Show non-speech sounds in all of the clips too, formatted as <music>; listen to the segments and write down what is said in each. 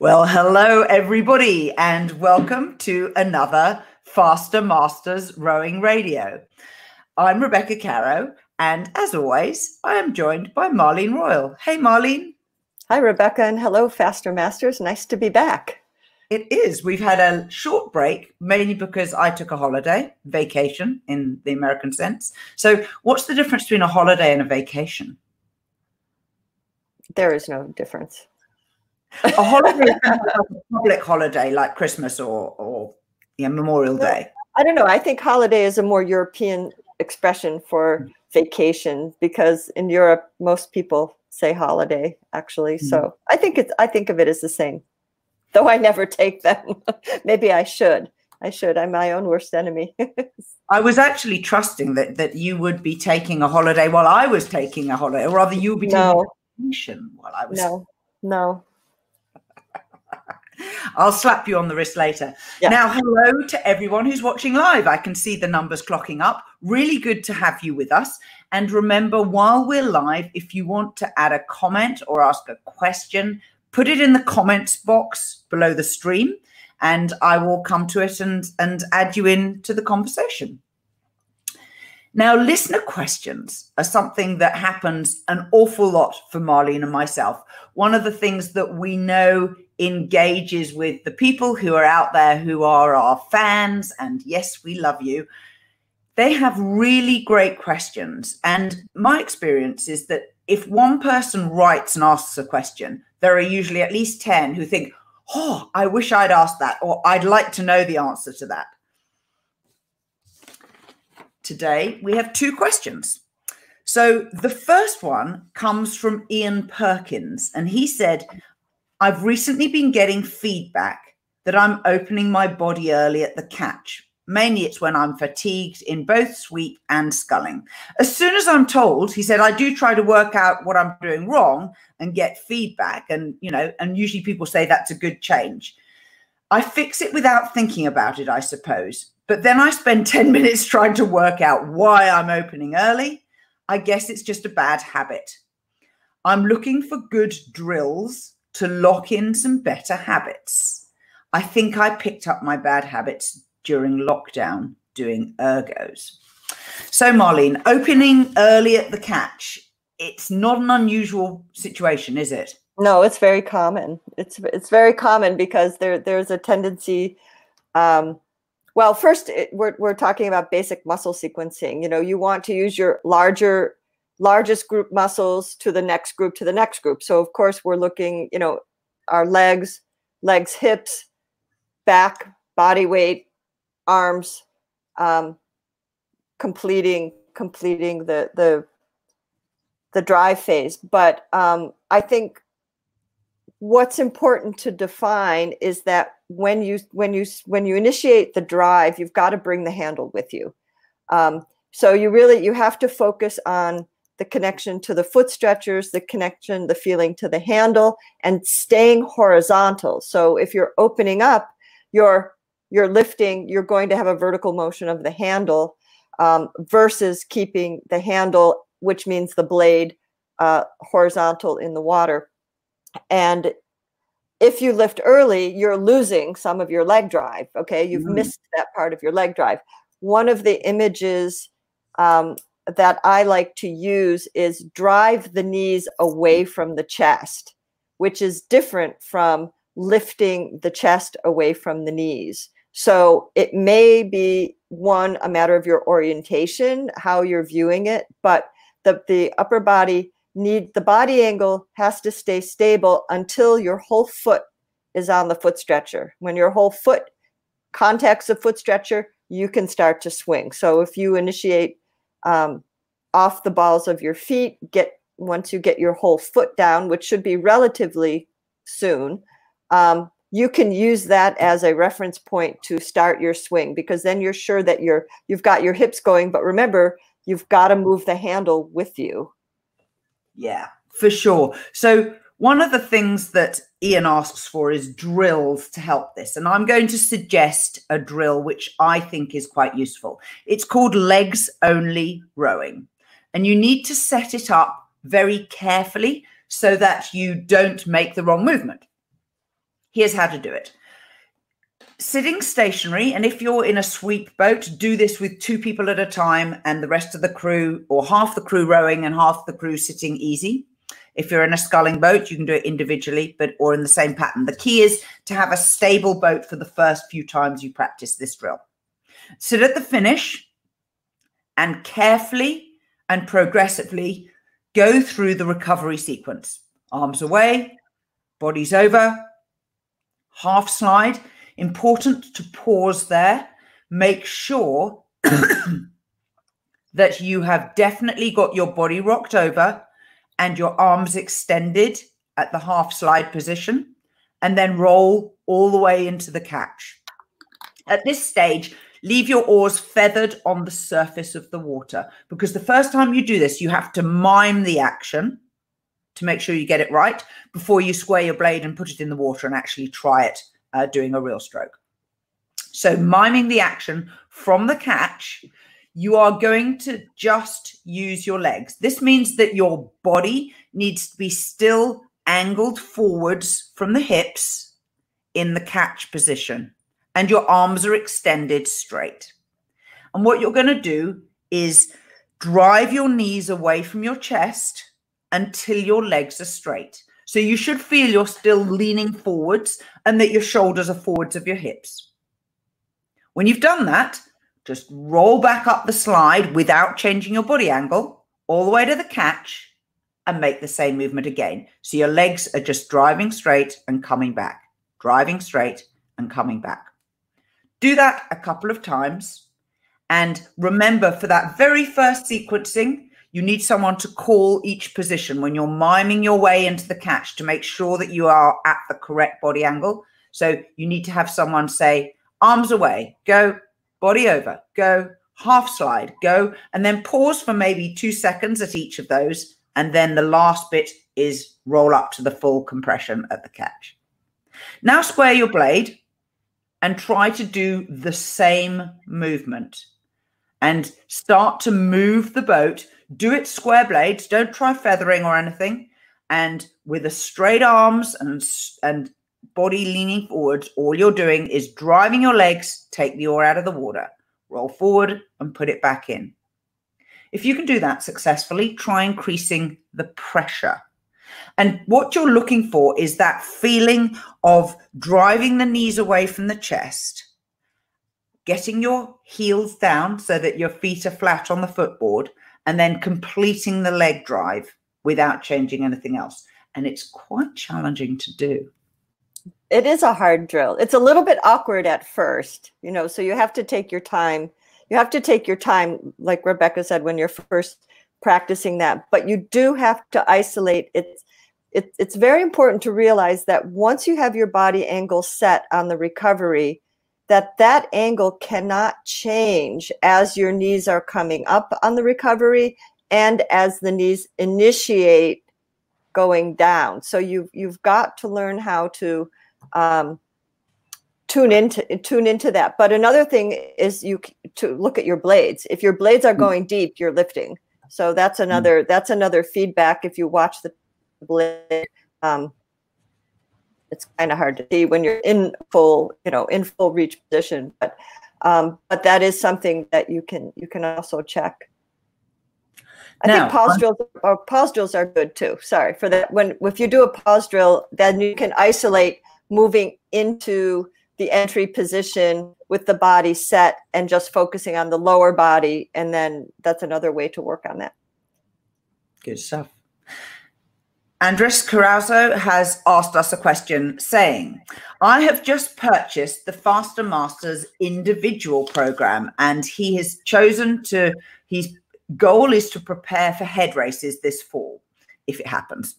Well, hello, everybody, and welcome to another Faster Masters Rowing Radio. I'm Rebecca Caro, and as always, I am joined by Marlene Royle. Hey, Marlene. Hi, Rebecca, and hello, Faster Masters. Nice to be back. It is. We've had a short break, mainly because I took a holiday, vacation in the American sense. So, what's the difference between a holiday and a vacation? There is no difference. <laughs> A holiday, a public holiday like Christmas or or yeah, Memorial Day. I don't know. I think holiday is a more European expression for vacation because in Europe most people say holiday actually. Mm-hmm. So I think it's I think of it as the same. Though I never take them. <laughs> Maybe I should. I should. I'm my own worst enemy. <laughs> I was actually trusting that that you would be taking a holiday while I was taking a holiday, or rather you would be taking no. a vacation while I was No, no. I'll slap you on the wrist later. Yeah. Now, hello to everyone who's watching live. I can see the numbers clocking up. Really good to have you with us. And remember, while we're live, if you want to add a comment or ask a question, put it in the comments box below the stream, and I will come to it and, and add you in to the conversation. Now, listener questions are something that happens an awful lot for Marlene and myself. One of the things that we know engages with the people who are out there who are our fans, and yes, we love you. They have really great questions. And my experience is that if one person writes and asks a question, there are usually at least 10 who think, Oh, I wish I'd asked that, or I'd like to know the answer to that. Today, we have two questions. So the first one comes from Ian Perkins, and he said, I've recently been getting feedback that I'm opening my body early at the catch. Mainly it's when I'm fatigued in both sweep and sculling. As soon as I'm told, he said, I do try to work out what I'm doing wrong and get feedback. And, you know, and usually people say that's a good change. I fix it without thinking about it, I suppose. But then I spend <laughs> 10 minutes trying to work out why I'm opening early. I guess it's just a bad habit. I'm looking for good drills to lock in some better habits. I think I picked up my bad habits during lockdown doing ergos. So, Marlene, opening early at the catch, it's not an unusual situation, is it? No, it's very common. It's it's very common because there there's a tendency. Um, well, first, it, we're we're talking about basic muscle sequencing. You know, you want to use your larger largest group muscles to the next group to the next group. So of course we're looking, you know, our legs, legs, hips, back, body weight, arms, um, completing completing the the the drive phase. But um, I think what's important to define is that when you when you when you initiate the drive, you've got to bring the handle with you. Um, so you really you have to focus on the connection to the foot stretchers, the connection, the feeling to the handle, and staying horizontal. So if you're opening up, you're you're lifting, you're going to have a vertical motion of the handle um, versus keeping the handle, which means the blade uh, horizontal in the water. And if you lift early, you're losing some of your leg drive. Okay, you've mm-hmm. missed that part of your leg drive. One of the images um, that I like to use is drive the knees away from the chest, which is different from lifting the chest away from the knees. So it may be one a matter of your orientation, how you're viewing it, but the the upper body need the body angle has to stay stable until your whole foot is on the foot stretcher. When your whole foot contacts the foot stretcher, you can start to swing. So if you initiate um, off the balls of your feet. Get once you get your whole foot down, which should be relatively soon. Um, you can use that as a reference point to start your swing because then you're sure that you're you've got your hips going. But remember, you've got to move the handle with you. Yeah, for sure. So one of the things that Ian asks for is drills to help this. And I'm going to suggest a drill which I think is quite useful. It's called legs only rowing. And you need to set it up very carefully so that you don't make the wrong movement. Here's how to do it sitting stationary, and if you're in a sweep boat, do this with two people at a time and the rest of the crew, or half the crew rowing and half the crew sitting easy. If you're in a sculling boat, you can do it individually, but or in the same pattern. The key is to have a stable boat for the first few times you practice this drill. Sit at the finish and carefully and progressively go through the recovery sequence. Arms away, bodies over, half slide. Important to pause there. Make sure <coughs> that you have definitely got your body rocked over and your arms extended at the half slide position, and then roll all the way into the catch. At this stage, leave your oars feathered on the surface of the water because the first time you do this, you have to mime the action to make sure you get it right before you square your blade and put it in the water and actually try it uh, doing a real stroke. So, miming the action from the catch you are going to just use your legs. This means that your body needs to be still angled forwards from the hips in the catch position, and your arms are extended straight. And what you're going to do is drive your knees away from your chest until your legs are straight. So you should feel you're still leaning forwards and that your shoulders are forwards of your hips. When you've done that, just roll back up the slide without changing your body angle all the way to the catch and make the same movement again. So your legs are just driving straight and coming back, driving straight and coming back. Do that a couple of times. And remember, for that very first sequencing, you need someone to call each position when you're miming your way into the catch to make sure that you are at the correct body angle. So you need to have someone say, arms away, go, body over, go, half slide, go, and then pause for maybe two seconds at each of those. And then the last bit is roll up to the full compression at the catch. Now square your blade and try to do the same movement and start to move the boat. Do it square blades. Don't try feathering or anything. And with the straight arms and and body leaning forwards, all you're doing is driving your legs, take the oar out of the water, roll forward and put it back in. If you can do that successfully, try increasing the pressure. And what you're looking for is that feeling of driving the knees away from the chest, getting your heels down so that your feet are flat on the footboard, and then completing the leg drive without changing anything else. And it's quite challenging to do it is a hard drill. It's a little bit awkward at first, you know, so you have to take your time. You have to take your time, like Rebecca said, when you're first practicing that. But you do have to isolate. It's it, it's very important to realize that once you have your body angle set on the recovery, that that angle cannot change as your knees are coming up on the recovery and as the knees initiate going down. So you've you've got to learn how to um, tune into tune into that. But another thing is you to look at your blades. If your blades are mm. going deep, you're lifting. So that's mm. another that's another feedback. If you watch the blade, um, it's kind of hard to see when you're in full, you know, in full reach position. But um, but that is something that you can you can also check. I now, think pause drills or pause drills are good too. Sorry for that. When if you do a pause drill, then you can isolate moving into the entry position with the body set and just focusing on the lower body. And then that's another way to work on that. Good stuff. Andres Carrazzo has asked us a question saying, I have just purchased the Faster Masters individual program and he has chosen to, his goal is to prepare for head races this fall, if it happens.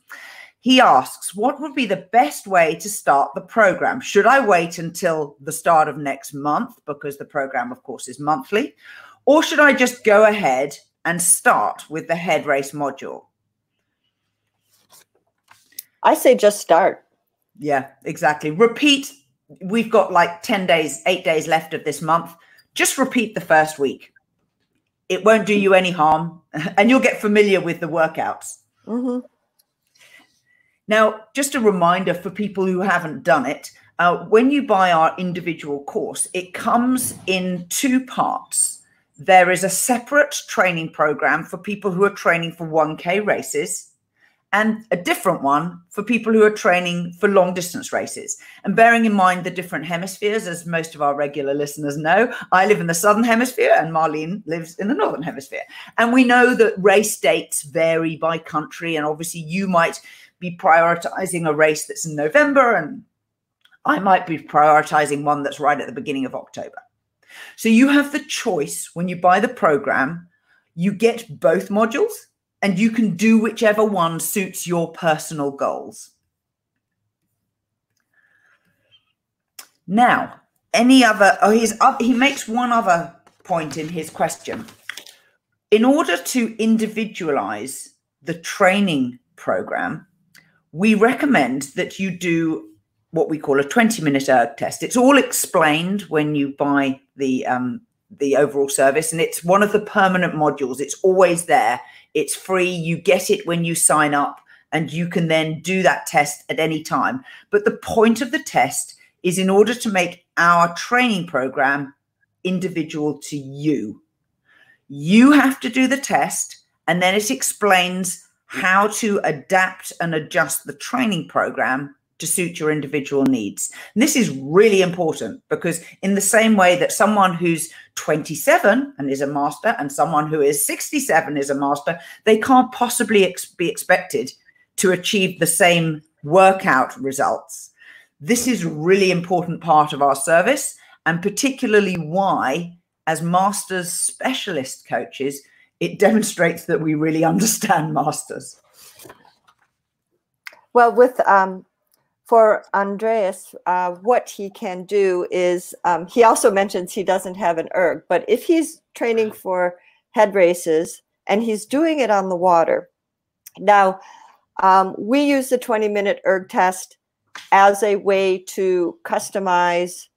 He asks, What would be the best way to start the program? Should I wait until the start of next month? Because the program, of course, is monthly. Or should I just go ahead and start with the head race module? I say just start. Yeah, exactly. Repeat. We've got like 10 days, eight days left of this month. Just repeat the first week. It won't do you any harm, <laughs> and you'll get familiar with the workouts. Mm-hmm. Now, just a reminder for people who haven't done it, uh, when you buy our individual course, it comes in two parts. There is a separate training program for people who are training for 1K races and a different one for people who are training for long distance races. And bearing in mind the different hemispheres, as most of our regular listeners know, I live in the southern hemisphere and Marlene lives in the northern hemisphere. And we know that race dates vary by country. And obviously, you might be prioritizing a race that's in November, and I might be prioritizing one that's right at the beginning of October. So you have the choice when you buy the program, you get both modules and you can do whichever one suits your personal goals. Now, any other, oh, he's up, he makes one other point in his question. In order to individualize the training program, we recommend that you do what we call a 20 minute erg test. It's all explained when you buy the um, the overall service, and it's one of the permanent modules. It's always there. It's free. You get it when you sign up, and you can then do that test at any time. But the point of the test is in order to make our training program individual to you. You have to do the test, and then it explains how to adapt and adjust the training program to suit your individual needs. And this is really important because, in the same way that someone who's 27 and is a master and someone who is 67 is a master, they can't possibly ex- be expected to achieve the same workout results. This is a really important part of our service, and particularly why, as masters specialist coaches, it demonstrates that we really understand masters. Well, with um, for Andreas, uh, what he can do is um, he also mentions he doesn't have an erg, but if he's training for head races and he's doing it on the water, now um, we use the 20 minute erg test as a way to customize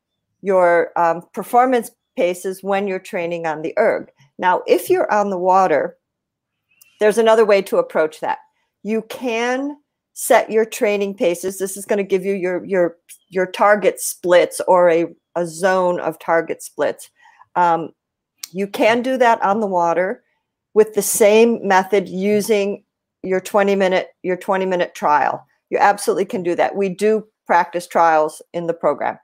your um, performance paces when you're training on the erg. Now, if you're on the water, there's another way to approach that. You can set your training paces. This is going to give you your your your target splits or a, a zone of target splits. Um, you can do that on the water with the same method using your 20 minute your 20 minute trial. You absolutely can do that. We do practice trials in the program.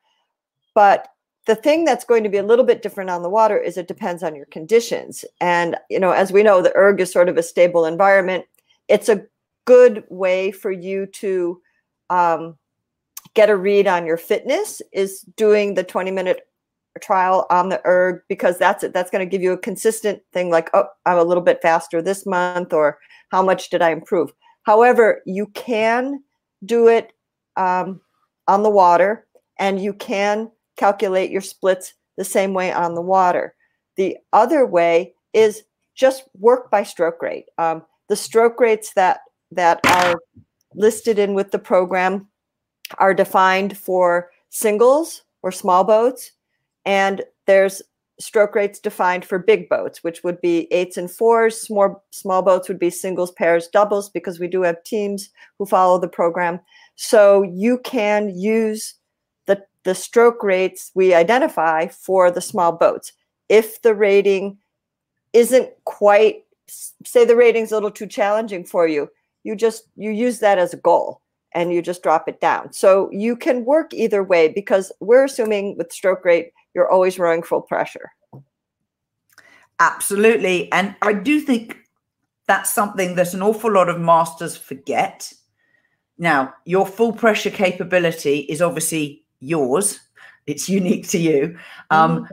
But the thing that's going to be a little bit different on the water is it depends on your conditions. And you know, as we know, the erg is sort of a stable environment. It's a good way for you to um, get a read on your fitness is doing the 20 minute trial on the erg because that's it that's going to give you a consistent thing like oh i'm a little bit faster this month or how much did i improve? However you can do it um, on the water and you can calculate your splits the same way on the water. The other way is just work by stroke rate. Um, the stroke rates that that are listed in with the program are defined for singles or small boats, and there's stroke rates defined for big boats, which would be eights and fours. Small, small boats would be singles, pairs, doubles, because we do have teams who follow the program. So you can use the, the stroke rates we identify for the small boats. If the rating isn't quite, say the rating's a little too challenging for you, you just you use that as a goal and you just drop it down. So you can work either way because we're assuming with stroke rate you're always rowing full pressure. Absolutely. And I do think that's something that an awful lot of masters forget. Now, your full pressure capability is obviously yours, it's unique to you. Um, mm.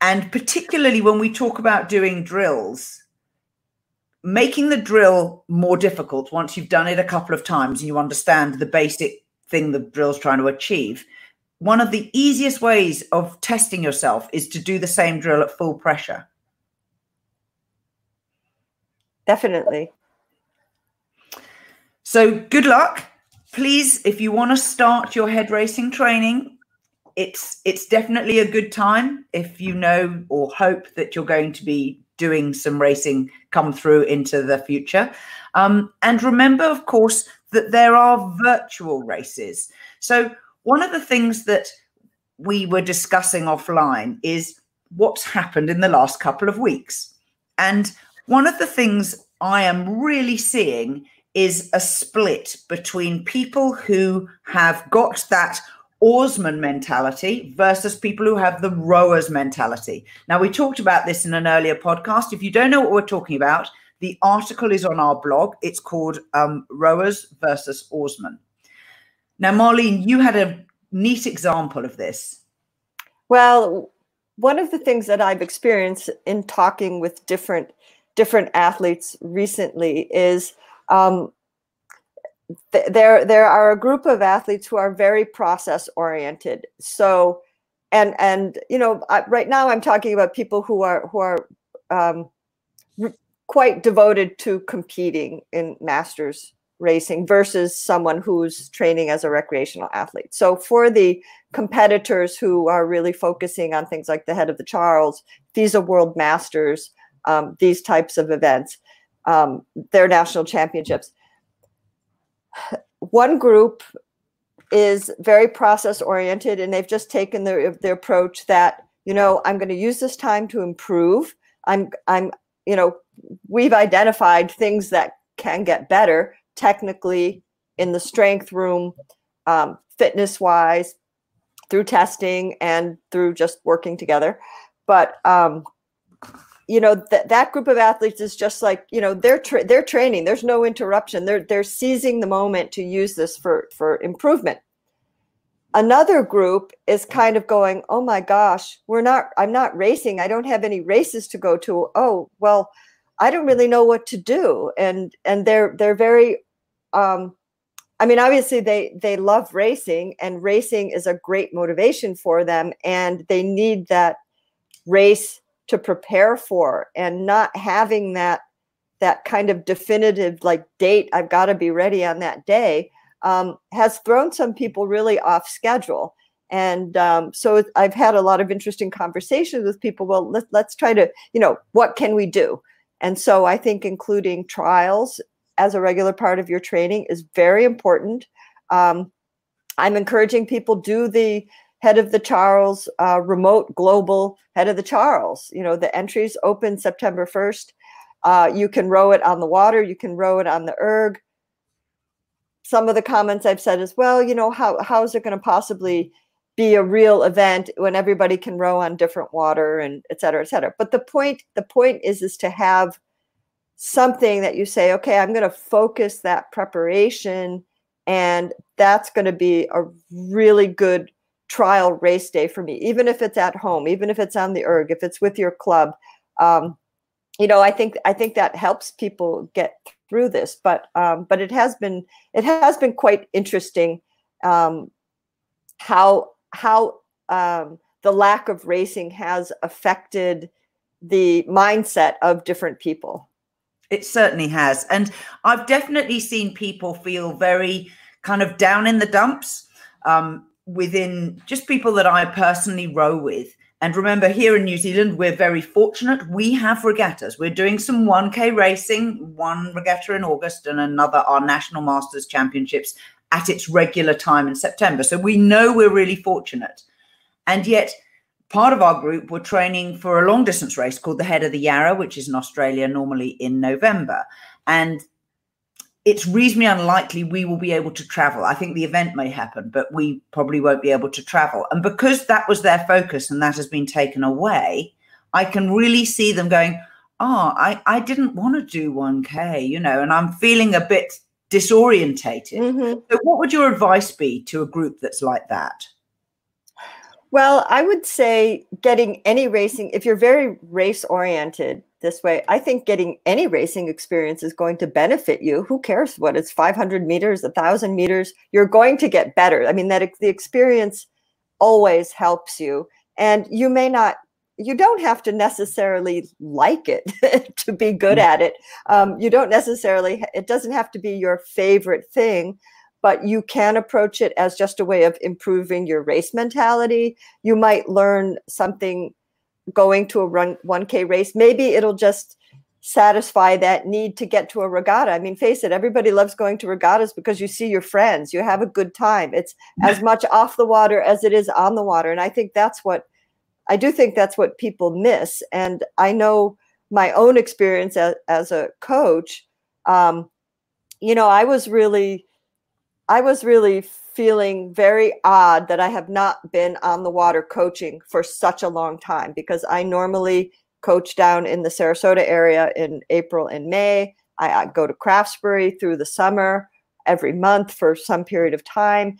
And particularly when we talk about doing drills, making the drill more difficult once you've done it a couple of times and you understand the basic thing the drill's trying to achieve one of the easiest ways of testing yourself is to do the same drill at full pressure. Definitely. So good luck. Please if you want to start your head racing training it's it's definitely a good time if you know or hope that you're going to be doing some racing come through into the future. Um, and remember, of course, that there are virtual races. So one of the things that we were discussing offline is what's happened in the last couple of weeks. And one of the things I am really seeing is a split between people who have got that oarsman mentality versus people who have the rowers mentality. Now, we talked about this in an earlier podcast. If you don't know what we're talking about, the article is on our blog. It's called um, Rowers versus Oarsmen. Now, Marlene, you had a neat example of this. Well, one of the things that I've experienced in talking with different different athletes recently is um, th- there there are a group of athletes who are very process oriented. So, and and you know, I, right now I'm talking about people who are who are um, quite devoted to competing in masters racing versus someone who's training as a recreational athlete. So for the competitors who are really focusing on things like the head of the Charles, FISA World Masters, um, these types of events, um, their national championships, one group is very process oriented and they've just taken the, the approach that you know i'm going to use this time to improve. I'm i'm you know we've identified things that can get better technically in the strength room um, fitness wise through testing and through just working together. But um, you know that that group of athletes is just like you know they're tra- they're training there's no interruption they're they're seizing the moment to use this for for improvement. Another group is kind of going oh my gosh we're not i'm not racing i don't have any races to go to oh well i don't really know what to do and and they're they're very um i mean obviously they they love racing and racing is a great motivation for them and they need that race to prepare for and not having that that kind of definitive like date i've got to be ready on that day um, has thrown some people really off schedule. And um, so i've had a lot of interesting conversations with people well let, let's try to you know what can we do? And so i think including trials as a regular part of your training is very important. Um, i'm encouraging people do the head of the Charles, uh, remote global head of the Charles. You know, the entries open September 1st. Uh, you can row it on the water, you can row it on the erg. Some of the comments I've said is, well, you know, how, how is it going to possibly be a real event when everybody can row on different water and et cetera, et cetera. But the point, the point is, is to have something that you say, okay, I'm going to focus that preparation and that's going to be a really good trial race day for me, even if it's at home, even if it's on the erg, if it's with your club. Um, you know, I think I think that helps people get through this. But um, but it has been it has been quite interesting um, how how um, the lack of racing has affected the mindset of different people. It certainly has, and I've definitely seen people feel very kind of down in the dumps. Um, within just people that I personally row with. And remember, here in New Zealand, we're very fortunate. We have regattas. We're doing some 1K racing, one regatta in August and another, our National Masters Championships at its regular time in September. So we know we're really fortunate. And yet, part of our group were training for a long distance race called the Head of the Yarra, which is in Australia, normally in November. And it's reasonably unlikely we will be able to travel. I think the event may happen, but we probably won't be able to travel. And because that was their focus and that has been taken away, I can really see them going, Oh, I, I didn't want to do 1K, you know, and I'm feeling a bit disorientated. Mm-hmm. So, what would your advice be to a group that's like that? Well, I would say getting any racing, if you're very race oriented, this way. I think getting any racing experience is going to benefit you. Who cares what it's 500 meters, 1,000 meters? You're going to get better. I mean, that the experience always helps you. And you may not, you don't have to necessarily like it <laughs> to be good mm. at it. Um, you don't necessarily, it doesn't have to be your favorite thing but you can approach it as just a way of improving your race mentality. You might learn something going to a run 1K race. Maybe it'll just satisfy that need to get to a regatta. I mean, face it, everybody loves going to regattas because you see your friends, you have a good time. It's as much off the water as it is on the water. And I think that's what I do think that's what people miss. And I know my own experience as, as a coach, um, you know, I was really, I was really feeling very odd that I have not been on the water coaching for such a long time because I normally coach down in the Sarasota area in April and May. I, I go to Craftsbury through the summer every month for some period of time.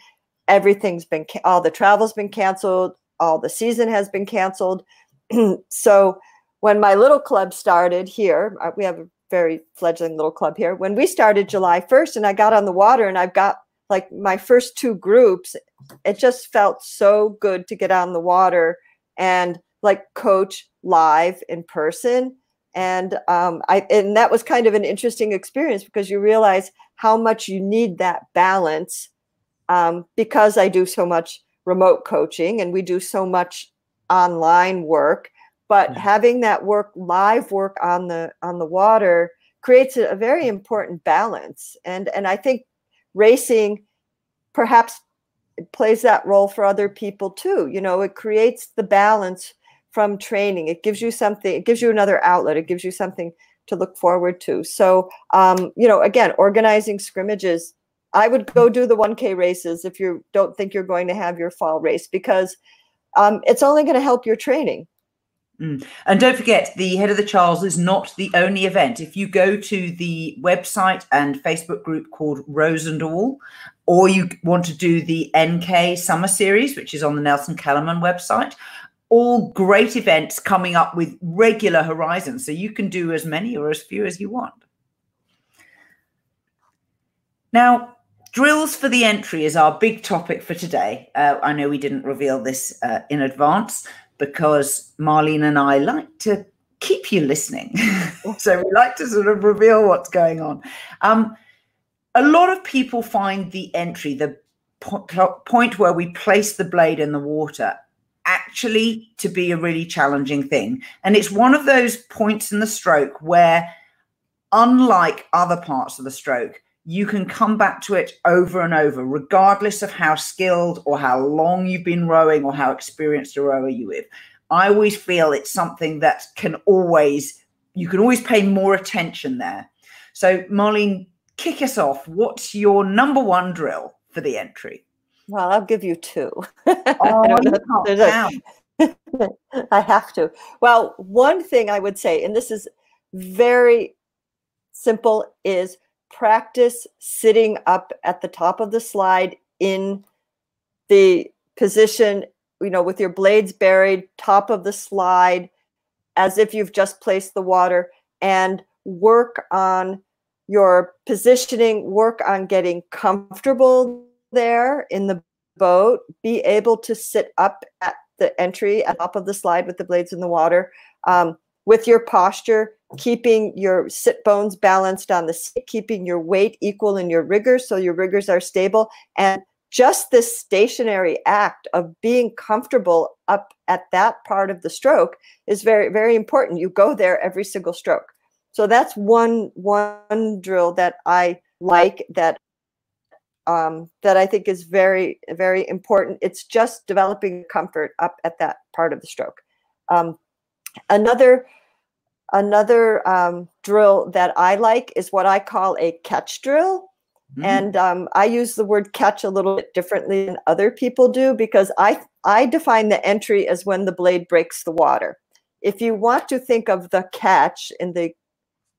Everything's been, all the travel's been canceled, all the season has been canceled. <clears throat> so when my little club started here, uh, we have a very fledgling little club here. When we started July 1st and I got on the water and I've got like my first two groups, it just felt so good to get on the water and like coach live in person. And um, I and that was kind of an interesting experience because you realize how much you need that balance um, because I do so much remote coaching and we do so much online work. But yeah. having that work live work on the on the water creates a, a very important balance. And and I think racing perhaps plays that role for other people too you know it creates the balance from training. It gives you something, it gives you another outlet, it gives you something to look forward to. So, um, you know, again, organizing scrimmages. I would go do the 1K races if you don't think you're going to have your fall race because um, it's only going to help your training. Mm. And don't forget, the Head of the Charles is not the only event. If you go to the website and Facebook group called Rose and All, or you want to do the NK Summer Series, which is on the Nielsen-Kellerman website, all great events coming up with regular horizons. So you can do as many or as few as you want. Now, drills for the entry is our big topic for today. Uh, I know we didn't reveal this uh, in advance because Marlene and I like to keep you listening. <laughs> so we like to sort of reveal what's going on. Um, a lot of people find the entry, the po- point where we place the blade in the water, actually to be a really challenging thing. And it's one of those points in the stroke where, unlike other parts of the stroke, you can come back to it over and over, regardless of how skilled or how long you've been rowing or how experienced a rower you with. I always feel it's something that can always, you can always pay more attention there. So, Marlene, kick us off. What's your number one drill for the entry? Well, I'll give you two. <laughs> Oh, <laughs> I have to. Well, one thing I would say, and this is very simple, is practice sitting up at the top of the slide in the position, you know, with your blades buried, top of the slide, as if you've just placed the water, and work on your positioning, work on getting comfortable there in the boat, be able to sit up at the entry at the top of the slide with the blades in the water, um, with your posture, keeping your sit bones balanced on the seat, keeping your weight equal in your riggers so your riggers are stable, and just this stationary act of being comfortable up at that part of the stroke is very very important you go there every single stroke so that's one one drill that i like that um, that I think is very, very important. It's just developing comfort up at that part of the stroke. Um, another another um, drill that I like is what I call a catch drill. Mm. And um, I use the word catch a little bit differently than other people do because I I define the entry as when the blade breaks the water. If you want to think of the catch in the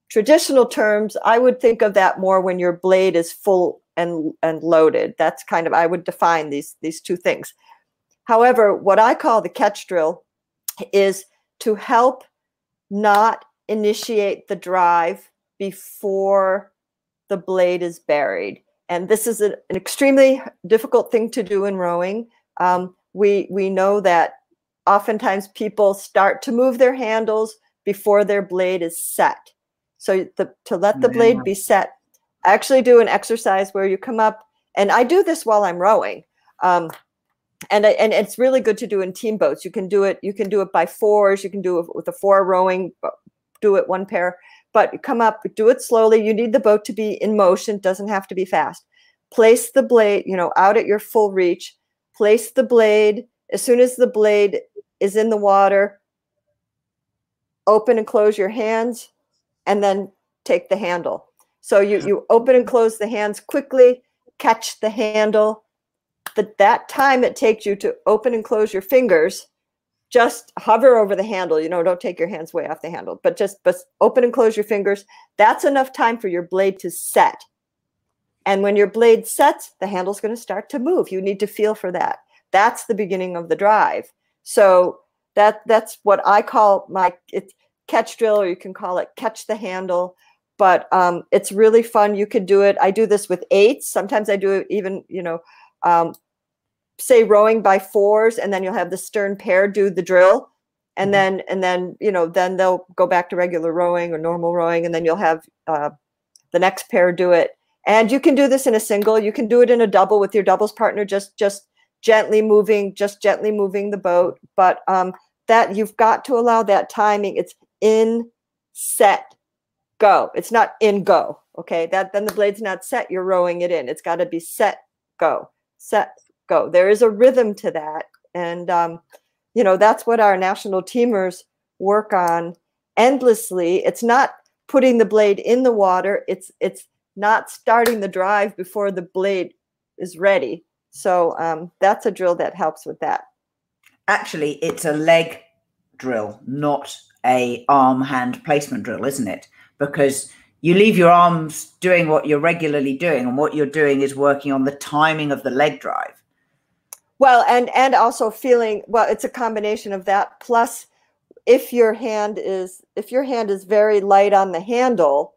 traditional terms, I would think of that more when your blade is full and and loaded. That's kind of I would define these these two things. However, what I call the catch drill is to help not initiate the drive before the blade is buried. And this is an, an extremely difficult thing to do in rowing. Um, we we know that oftentimes people start to move their handles before their blade is set. So the, to let the blade be set I actually do an exercise where you come up, and I do this while I'm rowing. Um, and and it's really good to do in team boats. You can do it. You can do it by fours. You can do it with a four rowing. Uh, do it one pair. but come up, do it slowly. You need the boat to be in motion, doesn't have to be fast. Place the blade, you know, out at your full reach. Place the blade. As soon as the blade is in the water, open and close your hands and then take the handle. So you, you open and close the hands quickly, catch the handle. The, that time it takes you to open and close your fingers just hover over the handle you know don't take your hands way off the handle but just but open and close your fingers. That's enough time for your blade to set. And when your blade sets the handle's going to start to move. You need to feel for that. That's the beginning of the drive. So that that's what i call my catch drill or you can call it catch the handle. But um, it's really fun. You can do it. I do this with eights. Sometimes i do it even you know um, say rowing by fours and then you'll have the stern pair do the drill. And mm-hmm. then and then you know then they'll go back to regular rowing or normal rowing and then you'll have uh, the next pair do it. And you can do this in a single. You can do it in a double with your doubles partner just just gently moving just gently moving the boat. But um that you've got to allow that timing. It's in set go. It's not in go okay? That then the blade's not set. You're rowing it in. It's got to be set go set go. There is a rhythm to that. And, um, you know, that's what our national teamers work on endlessly. It's not putting the blade in the water. It's, it's not starting the drive before the blade is ready. So um, that's a drill that helps with that. Actually, it's a leg drill, not a arm hand placement drill, isn't it? Because you leave your arms doing what you're regularly doing, and what you're doing is working on the timing of the leg drive. Well and and also feeling well it's a combination of that plus if your hand is if your hand is very light on the handle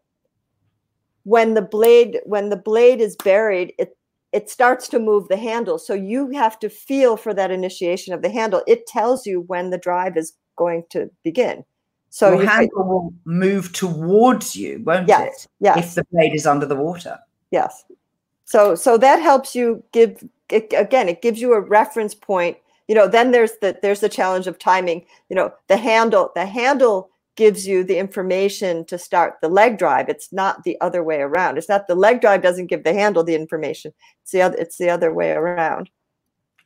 when the blade when the blade is buried it it starts to move the handle. So you have to feel for that initiation of the handle. It tells you when the drive is going to begin so your handle will move towards you won't yes, it yes. if the blade is under the water yes so so that helps you give it, again, it gives you a reference point. You know, then there's the there's the challenge of timing. You know, the handle the handle gives you the information to start the leg drive. It's not the other way around. It's not the leg drive doesn't give the handle the information. It's the other it's the other way around.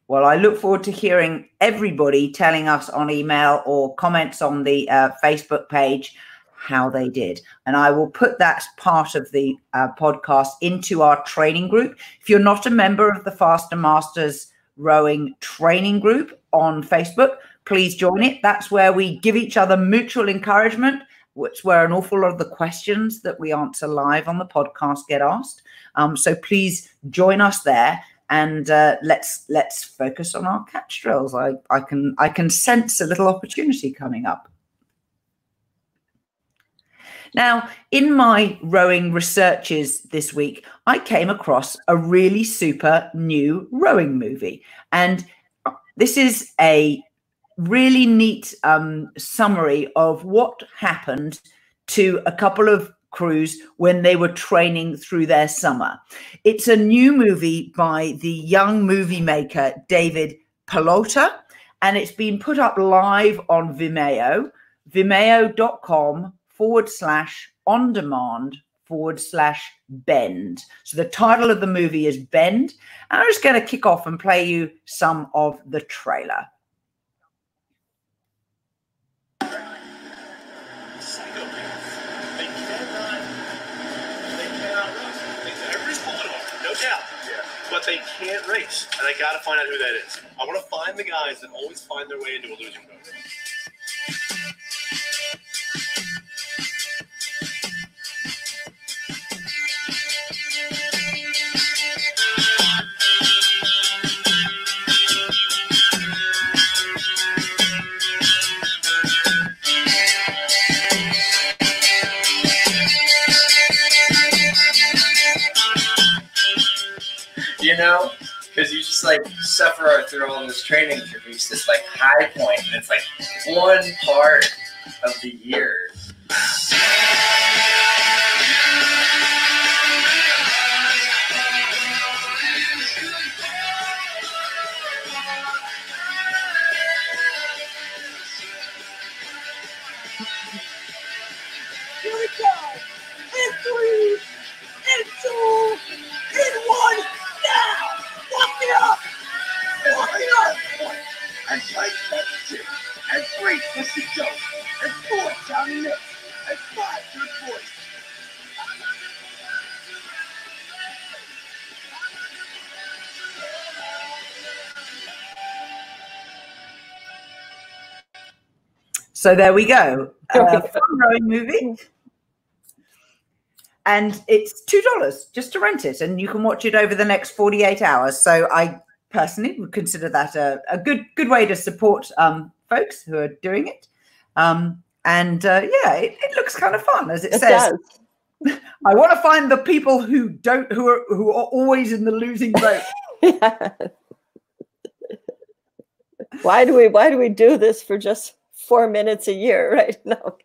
Well, I look forward to hearing everybody telling us on email or comments on the uh, Facebook page how they did. And I will put that part of the uh, podcast into our training group. If you're not a member of the Faster Masters Rowing Training Group on Facebook, please join it. That's where we give each other mutual encouragement. Which where an awful lot of the questions that we answer live on the podcast get asked. Um, so please join us there and uh, let's let's focus on our catch drills. I, I can I can sense a little opportunity coming up. Now, in my rowing researches this week, I came across a really super new rowing movie. And this is a really neat um, summary of what happened to a couple of crews when they were training through their summer. It's a new movie by the young movie maker David Pelota, and it's been put up live on Vimeo, vimeo.com forward slash on demand forward slash bend. So the title of the movie is Bend. I'm just going to kick off and play you some of the trailer. They can't race, and I got to find out who that is. I want to find the guys that always find their way into a losing boat. Know, because you just like suffer through all this training to reach this like high point, and it's like one part of the year. So there we go. <laughs> Uh, fun rowing movie. And it's two dollars just to rent it, and you can watch it over the next forty-eight hours. So I personally would consider that a, a good good way to support um, folks who are doing it. Um, and uh, yeah, it, it, looks kind of fun, as it, it says. Does. <laughs> I want to find the people who don't who are who are always in the losing boat. <laughs> yeah. Why do we why do we do this for just four minutes a year, <laughs> right? No.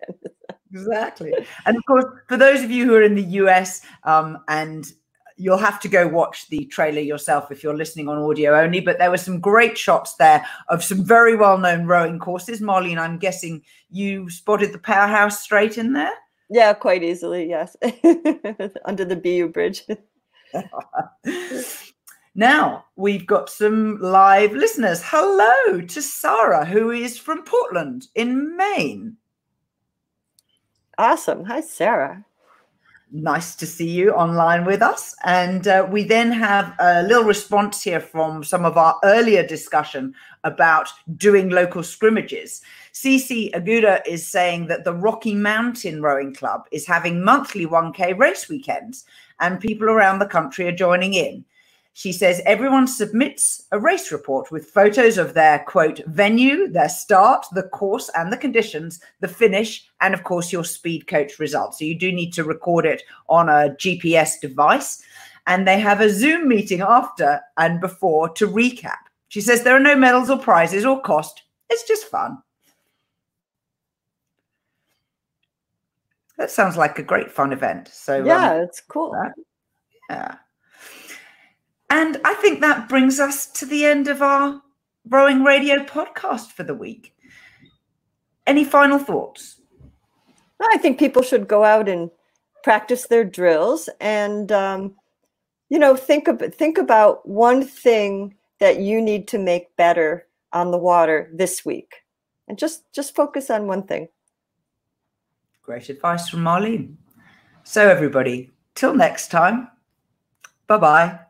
exactly. And of course, for those of you who are in the US um, and you'll have to go watch the trailer yourself if you're listening on audio only. But there were some great shots there of some very well known rowing courses. Marlene, I'm guessing you spotted the Powerhouse Stretch in there? Yeah, quite easily. Yes. <laughs> Under the BU bridge. <laughs> now we've got some live listeners. Hello to Sarah, who is from Portland in Maine. Awesome. Hi, Sarah nice to see you online with us. And uh, we then have a little response here from some of our earlier discussion about doing local scrimmages. Cici Aguda is saying that the Rocky Mountain Rowing Club is having monthly 1K race weekends, and people around the country are joining in. She says everyone submits a race report with photos of their quote venue, their start, the course, and the conditions, the finish, and of course your SpeedCoach results. So you do need to record it on a GPS device. And they have a Zoom meeting after and before to recap. She says there are no medals or prizes or cost. It's just fun. That sounds like a great fun event. So yeah, um, it's cool. yeah. And I think that brings us to the end of our Rowing Radio podcast for the week. Any final thoughts? I think people should go out and practice their drills and, um, you know, think, ab- think about one thing that you need to make better on the water this week. And just just focus on one thing. Great advice from marlene. So everybody till next time. Bye bye